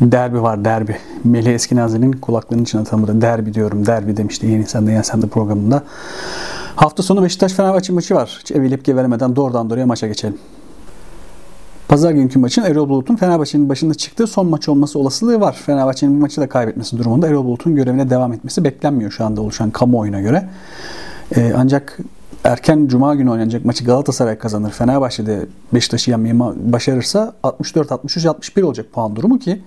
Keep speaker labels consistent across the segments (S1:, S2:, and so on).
S1: Derbi var derbi. Melih Eskenazi'nin kulaklarının içine tanımadı. Derbi diyorum derbi demişti Yeni Sende Yeni Sende programında. Hafta sonu Beşiktaş Fenerbahçe maçı var. Hiç evelip gevelemeden doğrudan doğruya maça geçelim. Pazar günkü maçın Erol Bulut'un Fenerbahçe'nin başında çıktığı son maç olması olasılığı var. Fenerbahçe'nin bu maçı da kaybetmesi durumunda Erol Bulut'un görevine devam etmesi beklenmiyor şu anda oluşan kamuoyuna göre. Ee, ancak erken cuma günü oynanacak maçı Galatasaray kazanır. Fenerbahçe'de Beşiktaş'ı yenmeyi başarırsa 64 63 61 olacak puan durumu ki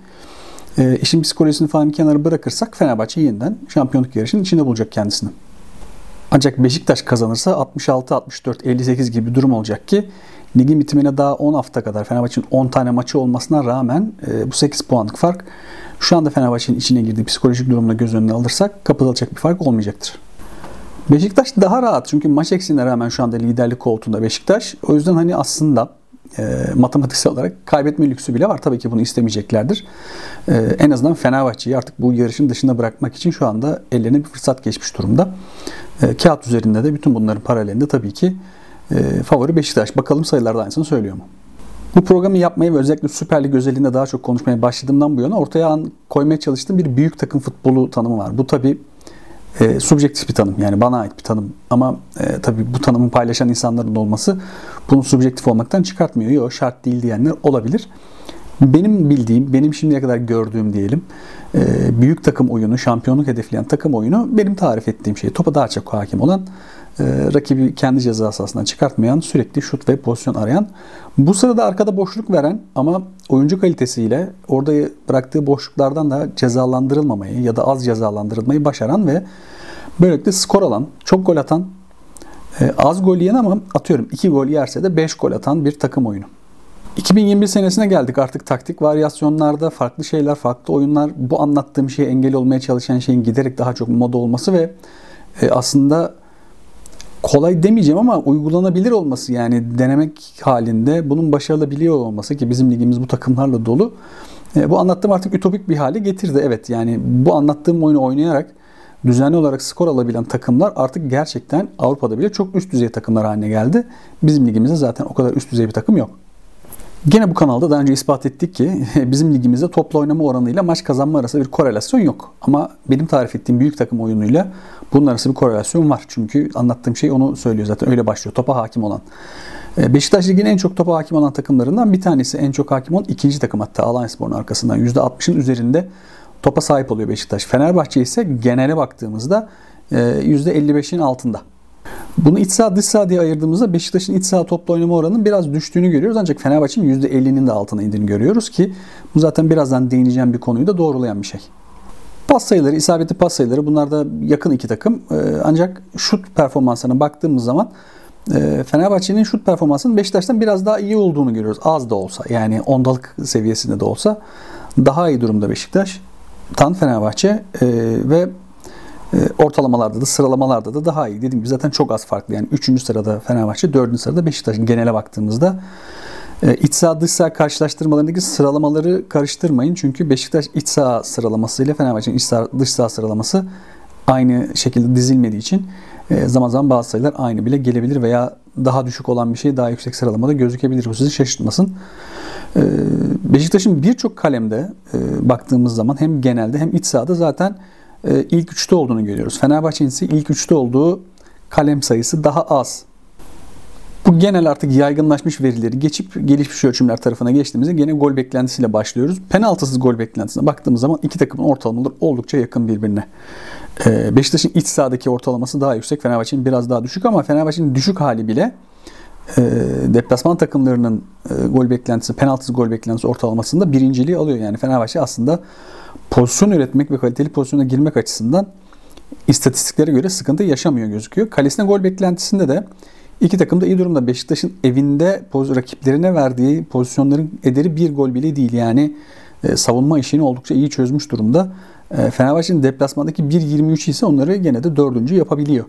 S1: e, işin psikolojisini falan bir kenara bırakırsak Fenerbahçe yeniden şampiyonluk yarışının içinde bulacak kendisini. Ancak Beşiktaş kazanırsa 66 64 58 gibi bir durum olacak ki ligin bitimine daha 10 hafta kadar Fenerbahçe'nin 10 tane maçı olmasına rağmen e, bu 8 puanlık fark şu anda Fenerbahçe'nin içine girdiği psikolojik durumla göz önüne alırsak kapatılacak bir fark olmayacaktır. Beşiktaş daha rahat çünkü maç eksiğine rağmen şu anda liderlik koltuğunda Beşiktaş. O yüzden hani aslında e, matematiksel olarak kaybetme lüksü bile var. Tabii ki bunu istemeyeceklerdir. E, en azından Fenerbahçe'yi artık bu yarışın dışında bırakmak için şu anda ellerine bir fırsat geçmiş durumda. E, kağıt üzerinde de bütün bunların paralelinde tabii ki e, favori Beşiktaş. Bakalım sayılarda aynısını söylüyor mu? Bu programı yapmayı ve özellikle Süper Lig özelliğinde daha çok konuşmaya başladığımdan bu yana ortaya an koymaya çalıştığım bir büyük takım futbolu tanımı var. Bu tabii e, subjektif bir tanım yani bana ait bir tanım ama e, tabii bu tanımı paylaşan insanların olması bunu subjektif olmaktan çıkartmıyor. Yok şart değil diyenler olabilir. Benim bildiğim, benim şimdiye kadar gördüğüm diyelim e, büyük takım oyunu, şampiyonluk hedefleyen takım oyunu benim tarif ettiğim şey. Topa daha çok hakim olan, rakibi kendi ceza sahasından çıkartmayan, sürekli şut ve pozisyon arayan, bu sırada arkada boşluk veren ama oyuncu kalitesiyle orada bıraktığı boşluklardan da cezalandırılmamayı ya da az cezalandırılmayı başaran ve böylelikle skor alan, çok gol atan, e, az gol yiyen ama atıyorum 2 gol yerse de 5 gol atan bir takım oyunu. 2021 senesine geldik artık taktik varyasyonlarda farklı şeyler, farklı oyunlar bu anlattığım şeye engel olmaya çalışan şeyin giderek daha çok moda olması ve e, aslında kolay demeyeceğim ama uygulanabilir olması yani denemek halinde bunun başarılabiliyor olması ki bizim ligimiz bu takımlarla dolu. E, bu anlattığım artık ütopik bir hale getirdi. Evet yani bu anlattığım oyunu oynayarak düzenli olarak skor alabilen takımlar artık gerçekten Avrupa'da bile çok üst düzey takımlar haline geldi. Bizim ligimizde zaten o kadar üst düzey bir takım yok. Gene bu kanalda daha önce ispat ettik ki bizim ligimizde toplu oynama oranıyla maç kazanma arasında bir korelasyon yok. Ama benim tarif ettiğim büyük takım oyunuyla bunun arasında bir korelasyon var. Çünkü anlattığım şey onu söylüyor zaten öyle başlıyor. Topa hakim olan. E, Beşiktaş Ligi'nin en çok topa hakim olan takımlarından bir tanesi. En çok hakim olan ikinci takım hatta Alanyaspor'un arkasından. %60'ın üzerinde topa sahip oluyor Beşiktaş. Fenerbahçe ise genele baktığımızda %55'in e, altında. Bunu iç saha dış saha diye ayırdığımızda Beşiktaş'ın iç saha topla oynama oranının biraz düştüğünü görüyoruz. Ancak Fenerbahçe'nin %50'nin de altına indiğini görüyoruz ki bu zaten birazdan değineceğim bir konuyu da doğrulayan bir şey. Pas sayıları, isabetli pas sayıları bunlar da yakın iki takım. Ee, ancak şut performanslarına baktığımız zaman e, Fenerbahçe'nin şut performansının Beşiktaş'tan biraz daha iyi olduğunu görüyoruz. Az da olsa yani ondalık seviyesinde de olsa daha iyi durumda Beşiktaş. Tan Fenerbahçe e, ve ortalamalarda da sıralamalarda da daha iyi. Dediğim gibi zaten çok az farklı. Yani 3. sırada Fenerbahçe, 4. sırada Beşiktaş. Genele baktığımızda e, iç saha dış saha karşılaştırmalarındaki sıralamaları karıştırmayın. Çünkü Beşiktaş iç saha sıralaması ile Fenerbahçe'nin iç saha, dış saha sıralaması aynı şekilde dizilmediği için e, zaman zaman bazı sayılar aynı bile gelebilir veya daha düşük olan bir şey daha yüksek sıralamada gözükebilir. Bu sizi şaşırtmasın. Beşiktaş'ın birçok kalemde baktığımız zaman hem genelde hem iç sahada zaten e, ilk üçte olduğunu görüyoruz. Fenerbahçe'nin ise ilk üçte olduğu kalem sayısı daha az. Bu genel artık yaygınlaşmış verileri geçip gelişmiş ölçümler tarafına geçtiğimizde gene gol beklentisiyle başlıyoruz. Penaltısız gol beklentisine baktığımız zaman iki takımın ortalamaları oldukça yakın birbirine. E, Beşiktaş'ın iç sahadaki ortalaması daha yüksek. Fenerbahçe'nin biraz daha düşük ama Fenerbahçe'nin düşük hali bile e, deplasman takımlarının gol beklentisi, penaltısız gol beklentisi ortalamasında birinciliği alıyor. Yani Fenerbahçe aslında pozisyon üretmek ve kaliteli pozisyona girmek açısından istatistiklere göre sıkıntı yaşamıyor gözüküyor. Kalesine gol beklentisinde de iki takım da iyi durumda. Beşiktaş'ın evinde poz, rakiplerine verdiği pozisyonların ederi bir gol bile değil. Yani e, savunma işini oldukça iyi çözmüş durumda. E, Fenerbahçe'nin deplasmandaki 1.23 ise onları gene de dördüncü yapabiliyor.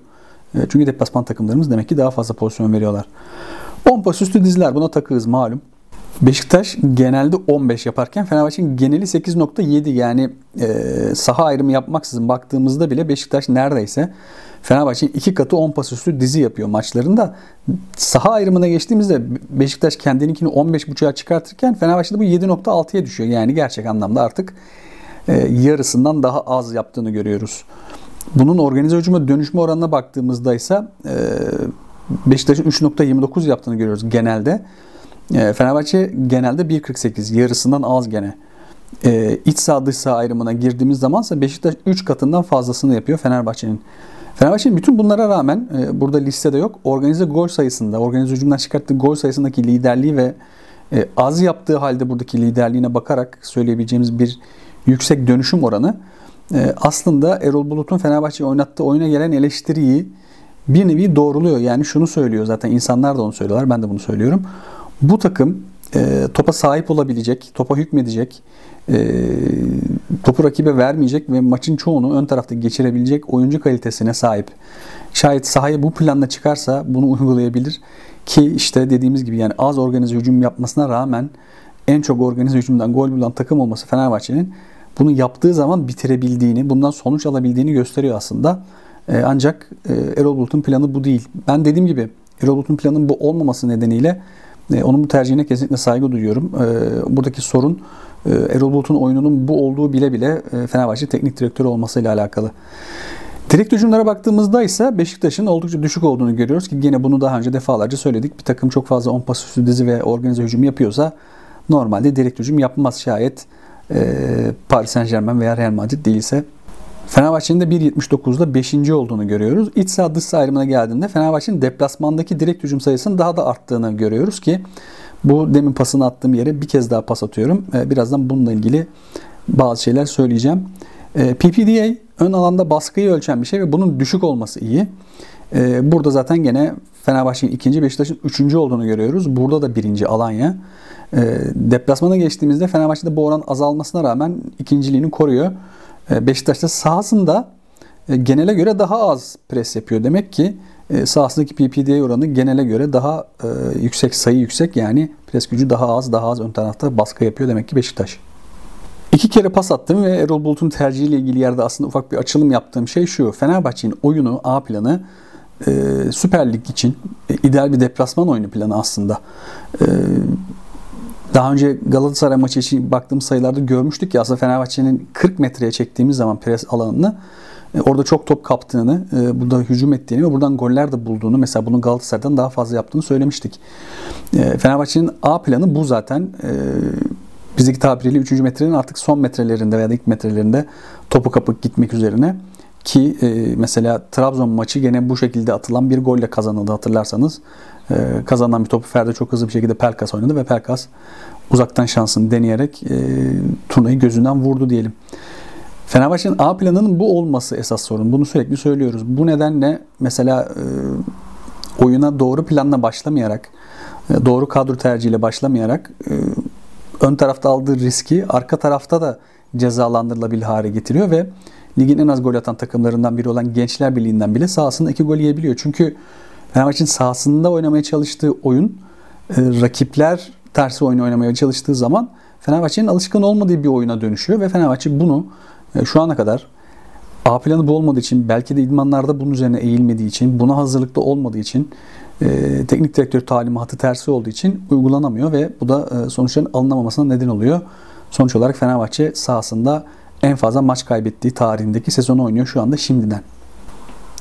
S1: E, çünkü deplasman takımlarımız demek ki daha fazla pozisyon veriyorlar. 10 pas üstü diziler buna takığız malum. Beşiktaş genelde 15 yaparken Fenerbahçe'nin geneli 8.7 yani e, saha ayrımı yapmaksızın baktığımızda bile Beşiktaş neredeyse Fenerbahçe'nin iki katı 10 pas üstü dizi yapıyor maçlarında. Saha ayrımına geçtiğimizde Beşiktaş kendininkini 15.5'a çıkartırken Fenerbahçe'de bu 7.6'ya düşüyor. Yani gerçek anlamda artık e, yarısından daha az yaptığını görüyoruz. Bunun organize hücuma dönüşme oranına baktığımızda ise e, Beşiktaş'ın 3.29 yaptığını görüyoruz genelde. E, Fenerbahçe genelde 1.48 yarısından az gene. E, iç saha dış saha ayrımına girdiğimiz zamansa Beşiktaş 3 katından fazlasını yapıyor Fenerbahçe'nin. Fenerbahçe'nin bütün bunlara rağmen e, burada listede yok. Organize gol sayısında, organize hücumdan çıkarttığı gol sayısındaki liderliği ve e, az yaptığı halde buradaki liderliğine bakarak söyleyebileceğimiz bir yüksek dönüşüm oranı e, aslında Erol Bulut'un Fenerbahçe'ye oynattığı oyuna gelen eleştiriyi bir nevi doğruluyor. Yani şunu söylüyor zaten insanlar da onu söylüyorlar. Ben de bunu söylüyorum. Bu takım e, topa sahip olabilecek, topa hükmedecek, e, topu rakibe vermeyecek ve maçın çoğunu ön tarafta geçirebilecek oyuncu kalitesine sahip. Şayet sahaya bu planla çıkarsa bunu uygulayabilir ki işte dediğimiz gibi yani az organize hücum yapmasına rağmen en çok organize hücumdan gol bulan takım olması Fenerbahçe'nin bunu yaptığı zaman bitirebildiğini, bundan sonuç alabildiğini gösteriyor aslında. E, ancak e, Erol Bulut'un planı bu değil. Ben dediğim gibi Erol Bulut'un planının bu olmaması nedeniyle e, onun bu tercihine kesinlikle saygı duyuyorum. E, buradaki sorun e, Erol Bulut'un oyununun bu olduğu bile bile e, Fenerbahçe teknik direktörü olmasıyla alakalı. Direkt hücumlara baktığımızda ise Beşiktaş'ın oldukça düşük olduğunu görüyoruz ki yine bunu daha önce defalarca söyledik. Bir takım çok fazla 10 pas üstü dizi ve organize hücum yapıyorsa normalde direkt hücum yapmaz şayet Paris Saint Germain veya Real Madrid değilse. Fenerbahçe'nin de 1.79'da 5. olduğunu görüyoruz. İç saha dış saha ayrımına geldiğinde Fenerbahçe'nin deplasmandaki direkt hücum sayısının daha da arttığını görüyoruz ki bu demin pasını attığım yere bir kez daha pas atıyorum. Ee, birazdan bununla ilgili bazı şeyler söyleyeceğim. Ee, PPDA ön alanda baskıyı ölçen bir şey ve bunun düşük olması iyi. Ee, burada zaten gene Fenerbahçe'nin ikinci, Beşiktaş'ın üçüncü olduğunu görüyoruz. Burada da birinci Alanya. Deplasmana geçtiğimizde Fenerbahçe'de bu oran azalmasına rağmen ikinciliğini koruyor. Beşiktaş'ta sahasında e, genele göre daha az pres yapıyor. Demek ki e, sahasındaki PPD oranı genele göre daha e, yüksek, sayı yüksek. Yani pres gücü daha az, daha az ön tarafta baskı yapıyor demek ki Beşiktaş. İki kere pas attım ve Erol Bulut'un tercihiyle ilgili yerde aslında ufak bir açılım yaptığım şey şu. Fenerbahçe'nin oyunu, A planı e, Süper Lig için e, ideal bir deplasman oyunu planı aslında. Daha önce Galatasaray maçı için baktığım sayılarda görmüştük ki aslında Fenerbahçe'nin 40 metreye çektiğimiz zaman pres alanını e, orada çok top kaptığını, e, burada hücum ettiğini ve buradan goller de bulduğunu mesela bunu Galatasaray'dan daha fazla yaptığını söylemiştik. E, Fenerbahçe'nin A planı bu zaten. Bizdeki tabiriyle 3. metrenin artık son metrelerinde veya ilk metrelerinde topu kapıp gitmek üzerine. Ki mesela Trabzon maçı gene bu şekilde atılan bir golle kazanıldı hatırlarsanız. Kazanan bir topu Ferdi çok hızlı bir şekilde Pelkas oynadı ve Pelkas uzaktan şansını deneyerek turnayı gözünden vurdu diyelim. Fenerbahçe'nin A planının bu olması esas sorun. Bunu sürekli söylüyoruz. Bu nedenle mesela e, oyuna doğru planla başlamayarak, e, doğru kadro tercihiyle başlamayarak e, ön tarafta aldığı riski arka tarafta da cezalandırılabilir hale getiriyor ve ligin en az gol atan takımlarından biri olan Gençler Birliği'nden bile sahasında iki gol yiyebiliyor. Çünkü Fenerbahçe'nin sahasında oynamaya çalıştığı oyun rakipler tersi oyun oynamaya çalıştığı zaman Fenerbahçe'nin alışkın olmadığı bir oyuna dönüşüyor ve Fenerbahçe bunu e, şu ana kadar A planı bu olmadığı için, belki de idmanlarda bunun üzerine eğilmediği için, buna hazırlıklı olmadığı için, e, teknik direktör talimatı tersi olduğu için uygulanamıyor ve bu da e, sonuçların alınamamasına neden oluyor. Sonuç olarak Fenerbahçe sahasında en fazla maç kaybettiği tarihindeki sezonu oynuyor şu anda şimdiden.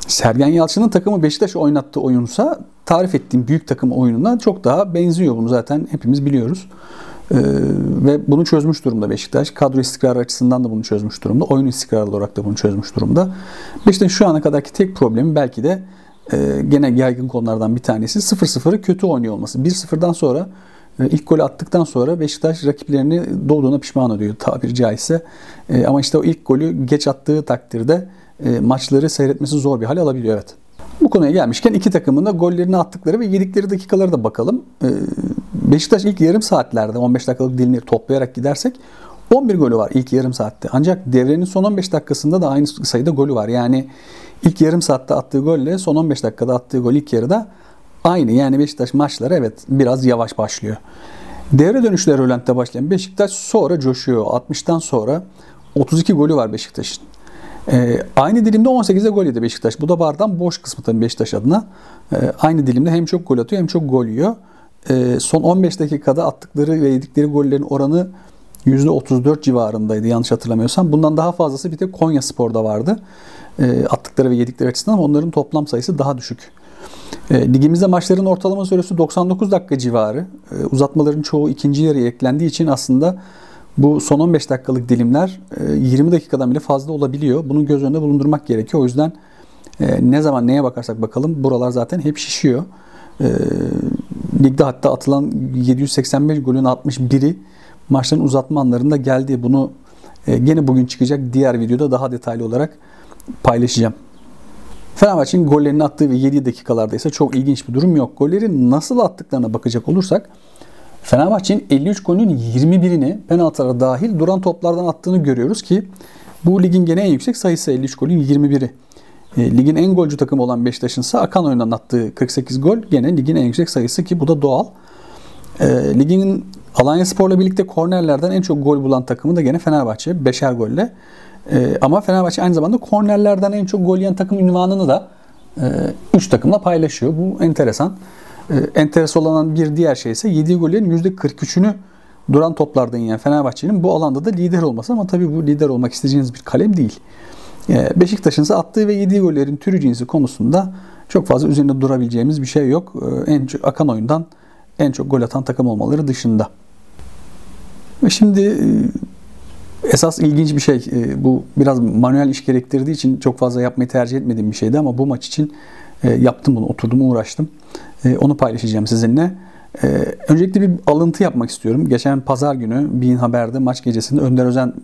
S1: Sergen Yalçın'ın takımı Beşiktaş oynattığı oyunsa tarif ettiğim büyük takım oyununa çok daha benziyor. Bunu zaten hepimiz biliyoruz. Ee, ve bunu çözmüş durumda Beşiktaş. Kadro istikrarı açısından da bunu çözmüş durumda. Oyun istikrarı olarak da bunu çözmüş durumda. Beşiktaş şu ana kadarki tek problemi belki de e, gene yaygın konulardan bir tanesi 0-0'ı kötü oynuyor olması. 1-0'dan sonra e, ilk golü attıktan sonra Beşiktaş rakiplerini doğduğuna pişman oluyor tabiri caizse. E, ama işte o ilk golü geç attığı takdirde e, maçları seyretmesi zor bir hal alabiliyor evet. Bu konuya gelmişken iki takımın da gollerini attıkları ve yedikleri dakikaları da bakalım. Ee, Beşiktaş ilk yarım saatlerde 15 dakikalık dilini toplayarak gidersek 11 golü var ilk yarım saatte. Ancak devrenin son 15 dakikasında da aynı sayıda golü var. Yani ilk yarım saatte attığı golle son 15 dakikada attığı gol ilk yarıda aynı. Yani Beşiktaş maçları evet biraz yavaş başlıyor. Devre dönüşleri Rölanti'de başlayan Beşiktaş sonra coşuyor. 60'tan sonra 32 golü var Beşiktaş'ın. Ee, aynı dilimde 18'e gol yedi Beşiktaş. Bu da bardan boş kısmı tabii Beşiktaş adına. Ee, aynı dilimde hem çok gol atıyor hem çok gol yiyor. Ee, son 15 dakikada attıkları ve yedikleri gollerin oranı %34 civarındaydı yanlış hatırlamıyorsam. Bundan daha fazlası bir tek Konya Spor'da vardı. Ee, attıkları ve yedikleri açısından ama onların toplam sayısı daha düşük. E, ligimizde maçların ortalama süresi 99 dakika civarı. E, uzatmaların çoğu ikinci yarıya eklendiği için aslında bu son 15 dakikalık dilimler e, 20 dakikadan bile fazla olabiliyor. Bunu göz önünde bulundurmak gerekiyor. O yüzden e, ne zaman neye bakarsak bakalım buralar zaten hep şişiyor. E, ligde hatta atılan 785 golün 61'i maçların uzatma anlarında geldi. Bunu e, gene bugün çıkacak diğer videoda daha detaylı olarak paylaşacağım. Fenerbahçe'nin gollerini attığı ve 7 dakikalarda ise çok ilginç bir durum yok. Golleri nasıl attıklarına bakacak olursak Fenerbahçe'nin 53 golünün 21'ini penaltılara dahil duran toplardan attığını görüyoruz ki bu ligin gene en yüksek sayısı 53 golün 21'i. E, ligin en golcü takımı olan Beşiktaş'ın ise akan oyundan attığı 48 gol gene ligin en yüksek sayısı ki bu da doğal. E, ligin Alanya Spor'la birlikte kornerlerden en çok gol bulan takımı da gene Fenerbahçe. 5'er golle. E, ama Fenerbahçe aynı zamanda kornerlerden en çok gol yiyen takım ünvanını da 3 e, takımla paylaşıyor. Bu enteresan. E, enteresan olan bir diğer şey ise yediği gollerin %43'ünü duran toplardan yiyen Fenerbahçe'nin bu alanda da lider olması ama tabii bu lider olmak isteyeceğiniz bir kalem değil. E, Beşiktaş'ın ise attığı ve yediği gollerin türü cinsi konusunda çok fazla üzerinde durabileceğimiz bir şey yok. E, en çok akan oyundan en çok gol atan takım olmaları dışında. Ve şimdi Esas ilginç bir şey bu biraz manuel iş gerektirdiği için çok fazla yapmayı tercih etmediğim bir şeydi ama bu maç için yaptım bunu. Oturdum uğraştım. E, onu paylaşacağım sizinle. Öncelikle bir alıntı yapmak istiyorum. Geçen pazar günü Bein Haber'de maç gecesinde Önder Özen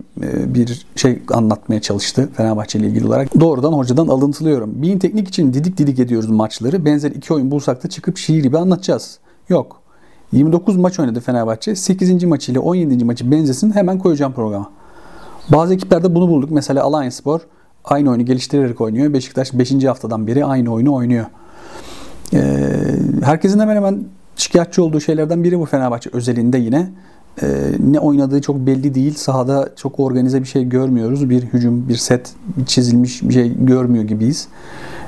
S1: bir şey anlatmaya çalıştı Fenerbahçe ile ilgili olarak. Doğrudan hocadan alıntılıyorum. Bein teknik için didik didik ediyoruz maçları. Benzer iki oyun bulsak da çıkıp şiir gibi anlatacağız. Yok. 29 maç oynadı Fenerbahçe. 8. maçı ile 17. maçı benzesin hemen koyacağım programa. Bazı ekiplerde bunu bulduk. Mesela Alliance Spor aynı oyunu geliştirerek oynuyor. Beşiktaş 5. haftadan beri aynı oyunu oynuyor. Ee, herkesin hemen hemen şikayetçi olduğu şeylerden biri bu Fenerbahçe özelinde yine. Ee, ne oynadığı çok belli değil. Sahada çok organize bir şey görmüyoruz. Bir hücum, bir set, çizilmiş bir şey görmüyor gibiyiz.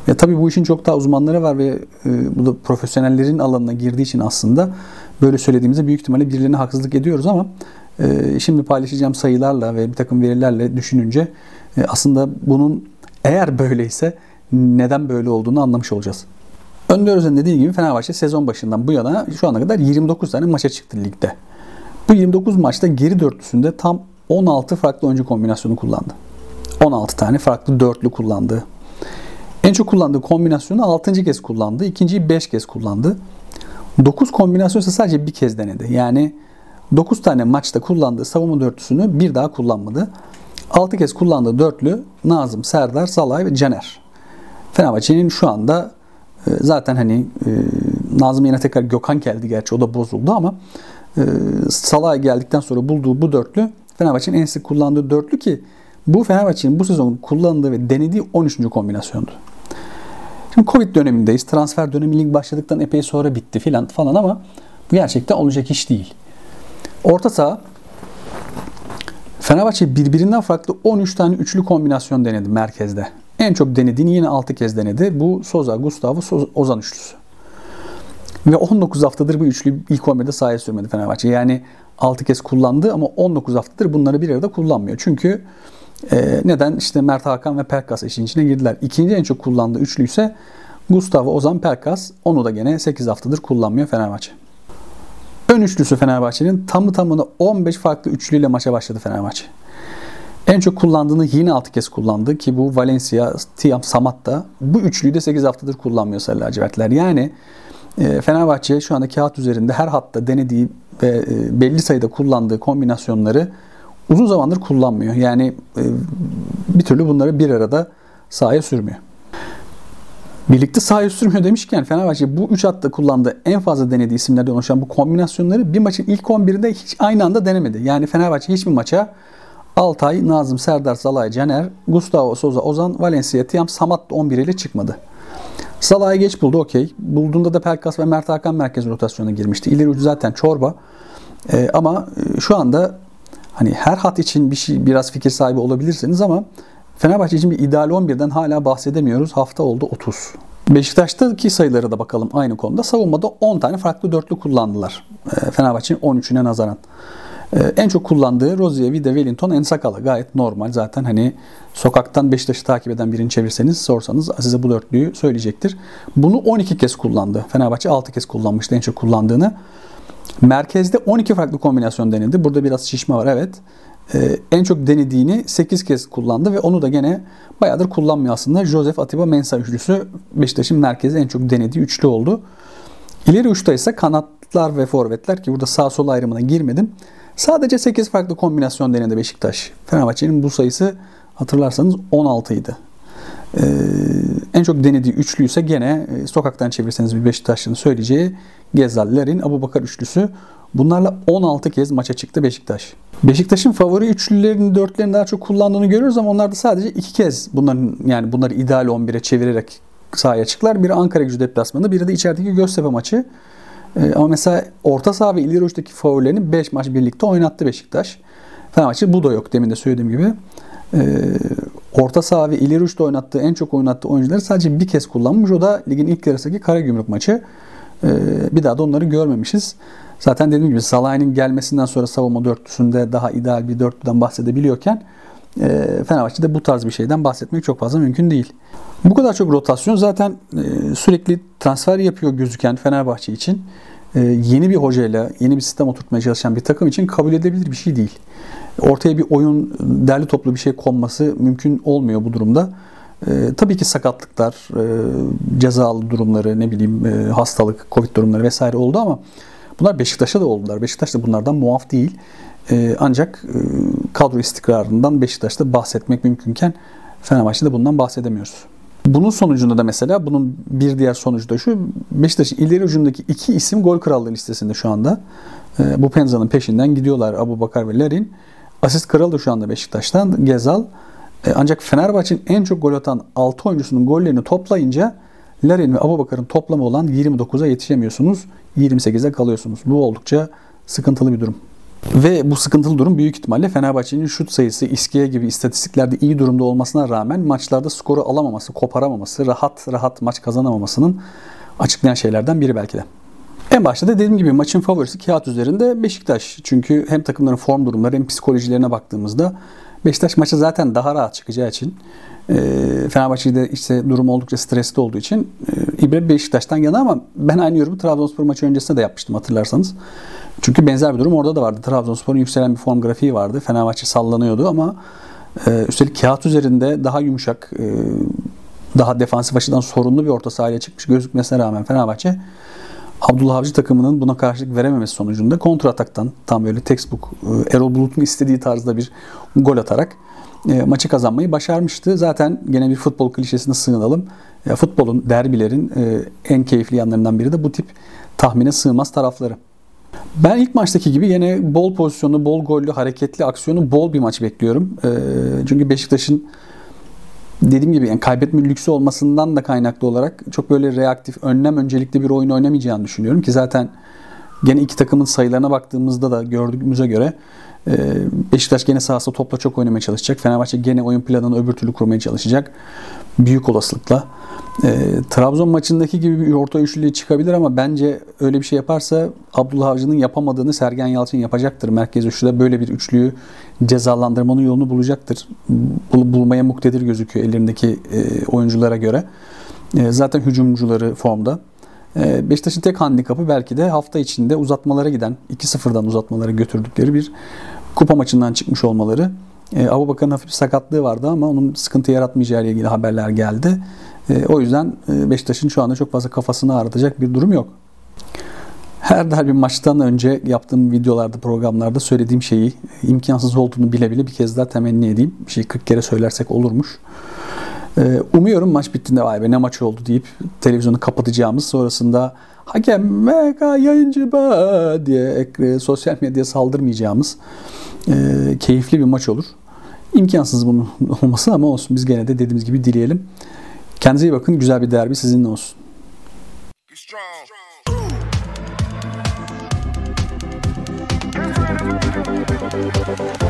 S1: Ya tabii bu işin çok daha uzmanları var ve e, bu da profesyonellerin alanına girdiği için aslında böyle söylediğimizde büyük ihtimalle birilerine haksızlık ediyoruz ama ee, şimdi paylaşacağım sayılarla ve bir takım verilerle düşününce e, aslında bunun eğer böyleyse neden böyle olduğunu anlamış olacağız. Önder Özen dediği gibi Fenerbahçe sezon başından bu yana şu ana kadar 29 tane maça çıktı ligde. Bu 29 maçta geri dörtlüsünde tam 16 farklı oyuncu kombinasyonu kullandı. 16 tane farklı dörtlü kullandı. En çok kullandığı kombinasyonu 6. kez kullandı. ikinciyi 5 kez kullandı. 9 kombinasyon ise sadece bir kez denedi. Yani 9 tane maçta kullandığı savunma dörtlüsünü bir daha kullanmadı. 6 kez kullandığı dörtlü Nazım, Serdar, Salay ve Caner. Fenerbahçe'nin şu anda zaten hani e, Nazım yine tekrar Gökhan geldi gerçi o da bozuldu ama e, Salay geldikten sonra bulduğu bu dörtlü Fenerbahçe'nin en sık kullandığı dörtlü ki bu Fenerbahçe'nin bu sezon kullandığı ve denediği 13. kombinasyondu. Şimdi Covid dönemindeyiz. Transfer dönemi lig başladıktan epey sonra bitti filan falan ama bu gerçekten olacak iş değil. Orta saha Fenerbahçe birbirinden farklı 13 tane üçlü kombinasyon denedi merkezde. En çok denediğini yine 6 kez denedi. Bu Soza, Gustavo, Ozan üçlüsü. Ve 19 haftadır bu üçlü ilk 11'de sahaya sürmedi Fenerbahçe. Yani 6 kez kullandı ama 19 haftadır bunları bir arada kullanmıyor. Çünkü e, neden? İşte Mert Hakan ve Perkas işin içine girdiler. İkinci en çok kullandığı üçlü ise Gustavo, Ozan, Perkas. Onu da gene 8 haftadır kullanmıyor Fenerbahçe. Ön üçlüsü Fenerbahçe'nin tamı tamına 15 farklı üçlüyle maça başladı Fenerbahçe. En çok kullandığını yine 6 kez kullandı ki bu Valencia, Tiam, Samat da bu üçlüyü de 8 haftadır kullanmıyor Sarı lacivertler. Yani e, Fenerbahçe şu anda kağıt üzerinde her hatta denediği ve e, belli sayıda kullandığı kombinasyonları uzun zamandır kullanmıyor. Yani e, bir türlü bunları bir arada sahaya sürmüyor. Birlikte sahaya sürmüyor demişken Fenerbahçe bu 3 hatta kullandığı en fazla denediği isimlerden oluşan bu kombinasyonları bir maçın ilk 11'de hiç aynı anda denemedi. Yani Fenerbahçe hiçbir maça Altay, Nazım, Serdar, Zalay, Caner, Gustavo Souza, Ozan, Valencia, Tiam, Samat 11 ile çıkmadı. Salah'ı geç buldu okey. Bulduğunda da Pelkas ve Mert Hakan merkez rotasyona girmişti. İleri ucu zaten Çorba. E, ama şu anda hani her hat için bir şey biraz fikir sahibi olabilirsiniz ama Fenerbahçe için bir ideal 11'den hala bahsedemiyoruz. Hafta oldu 30. Beşiktaş'taki sayılara da bakalım aynı konuda. Savunmada 10 tane farklı dörtlü kullandılar. E, Fenerbahçe'nin 13'üne nazaran. E, en çok kullandığı Rozier, Vida, Wellington, Ensakala. Gayet normal zaten hani sokaktan Beşiktaş'ı takip eden birini çevirseniz sorsanız size bu dörtlüyü söyleyecektir. Bunu 12 kez kullandı. Fenerbahçe 6 kez kullanmıştı en çok kullandığını. Merkezde 12 farklı kombinasyon denildi. Burada biraz şişme var evet. Ee, en çok denediğini 8 kez kullandı ve onu da gene bayağıdır kullanmıyor aslında. Joseph Atiba Mensah üçlüsü Beşiktaş'ın merkezi en çok denediği üçlü oldu. İleri uçta ise kanatlar ve forvetler ki burada sağ sol ayrımına girmedim. Sadece 8 farklı kombinasyon denedi Beşiktaş. Fenerbahçe'nin bu sayısı hatırlarsanız 16 idi. Ee, en çok denediği üçlü ise gene e, sokaktan çevirseniz bir Beşiktaşlı'nın söyleyeceği Gezallerin Abu Bakar üçlüsü. Bunlarla 16 kez maça çıktı Beşiktaş. Beşiktaş'ın favori üçlülerini, dörtlerini daha çok kullandığını görüyoruz ama onlar da sadece iki kez bunların yani bunları ideal 11'e çevirerek sahaya çıktılar. Biri Ankara gücü deplasmanı, biri de içerideki Göztepe maçı. Ee, ama mesela orta saha ve ileri uçtaki favorilerini 5 maç birlikte oynattı Beşiktaş. Fenerbahçe bu da yok demin de söylediğim gibi. Ee, orta saha ve ileri uçta oynattığı en çok oynattığı oyuncuları sadece bir kez kullanmış. O da ligin ilk yarısındaki Karagümrük maçı. Ee, bir daha da onları görmemişiz. Zaten dediğim gibi Salah'ın gelmesinden sonra savunma dörtlüsünde daha ideal bir dörtlüden bahsedebiliyorken e, Fenerbahçe'de bu tarz bir şeyden bahsetmek çok fazla mümkün değil. Bu kadar çok rotasyon zaten e, sürekli transfer yapıyor gözüken Fenerbahçe için e, yeni bir hocayla yeni bir sistem oturtmaya çalışan bir takım için kabul edilebilir bir şey değil. Ortaya bir oyun derli toplu bir şey konması mümkün olmuyor bu durumda. E, tabii ki sakatlıklar, e, cezalı durumları, ne bileyim e, hastalık, covid durumları vesaire oldu ama bunlar Beşiktaş'a da oldular. Beşiktaş da bunlardan muaf değil. E, ancak e, kadro istikrarından Beşiktaş'ta bahsetmek mümkünken Fenerbahçe'de bundan bahsedemiyoruz. Bunun sonucunda da mesela bunun bir diğer sonucu da şu. Beşiktaş'ın ileri ucundaki iki isim gol krallığı listesinde şu anda. E, bu Penza'nın peşinden gidiyorlar Abu Bakar ve Larin. Asist kralı da şu anda Beşiktaş'tan Gezal. E, ancak Fenerbahçe'nin en çok gol atan 6 oyuncusunun gollerini toplayınca Larin ve Abubakar'ın toplamı olan 29'a yetişemiyorsunuz. 28'e kalıyorsunuz. Bu oldukça sıkıntılı bir durum. Ve bu sıkıntılı durum büyük ihtimalle Fenerbahçe'nin şut sayısı, iskiye gibi istatistiklerde iyi durumda olmasına rağmen maçlarda skoru alamaması, koparamaması, rahat rahat maç kazanamamasının açıklayan şeylerden biri belki de. En başta da dediğim gibi maçın favorisi kağıt üzerinde Beşiktaş. Çünkü hem takımların form durumları hem psikolojilerine baktığımızda Beşiktaş maçı zaten daha rahat çıkacağı için e, Fenerbahçe'de işte durum oldukça stresli olduğu için e, İbre Beşiktaş'tan yana ama ben aynı yorumu Trabzonspor maçı öncesinde de yapmıştım hatırlarsanız. Çünkü benzer bir durum orada da vardı. Trabzonspor'un yükselen bir form grafiği vardı. Fenerbahçe sallanıyordu ama e, üstelik kağıt üzerinde daha yumuşak, e, daha defansif açıdan sorunlu bir orta sahaya çıkmış gözükmesine rağmen Fenerbahçe Abdullah Avcı takımının buna karşılık verememesi sonucunda kontra ataktan tam böyle textbook e, Erol Bulut'un istediği tarzda bir gol atarak e, maçı kazanmayı başarmıştı. Zaten gene bir futbol klişesine sığınalım. E, futbolun, derbilerin en keyifli yanlarından biri de bu tip tahmine sığmaz tarafları. Ben ilk maçtaki gibi yine bol pozisyonu, bol gollü, hareketli, aksiyonu bol bir maç bekliyorum. Çünkü Beşiktaş'ın dediğim gibi yani kaybetme lüksü olmasından da kaynaklı olarak çok böyle reaktif, önlem öncelikli bir oyun oynamayacağını düşünüyorum ki zaten gene iki takımın sayılarına baktığımızda da gördüğümüze göre Beşiktaş gene sahasında topla çok oynamaya çalışacak. Fenerbahçe gene oyun planını öbür türlü kurmaya çalışacak. Büyük olasılıkla. E, Trabzon maçındaki gibi bir orta üçlüye çıkabilir ama bence öyle bir şey yaparsa Abdullah Avcı'nın yapamadığını Sergen Yalçın yapacaktır. Merkez üçlüde böyle bir üçlüyü cezalandırmanın yolunu bulacaktır. Bul, bulmaya muktedir gözüküyor ellerindeki e, oyunculara göre. E, zaten hücumcuları formda. E, Beşiktaş'ın tek handikapı belki de hafta içinde uzatmalara giden, 2-0'dan uzatmalara götürdükleri bir kupa maçından çıkmış olmaları. E, Abu hafif bir sakatlığı vardı ama onun sıkıntı yaratmayacağı ile ilgili haberler geldi. E, o yüzden e, Beşiktaş'ın şu anda çok fazla kafasını ağrıtacak bir durum yok. Her derbi maçtan önce yaptığım videolarda, programlarda söylediğim şeyi imkansız olduğunu bile bile bir kez daha temenni edeyim. Bir şey 40 kere söylersek olurmuş. Ee, umuyorum maç bittiğinde vay be ne maç oldu deyip televizyonu kapatacağımız sonrasında hakem mega yayıncı ba diye sosyal medyaya saldırmayacağımız e, keyifli bir maç olur. İmkansız bunun olması ama olsun biz gene de dediğimiz gibi dileyelim. Kendinize iyi bakın. Güzel bir derbi sizinle olsun. Strong.
S2: Müzik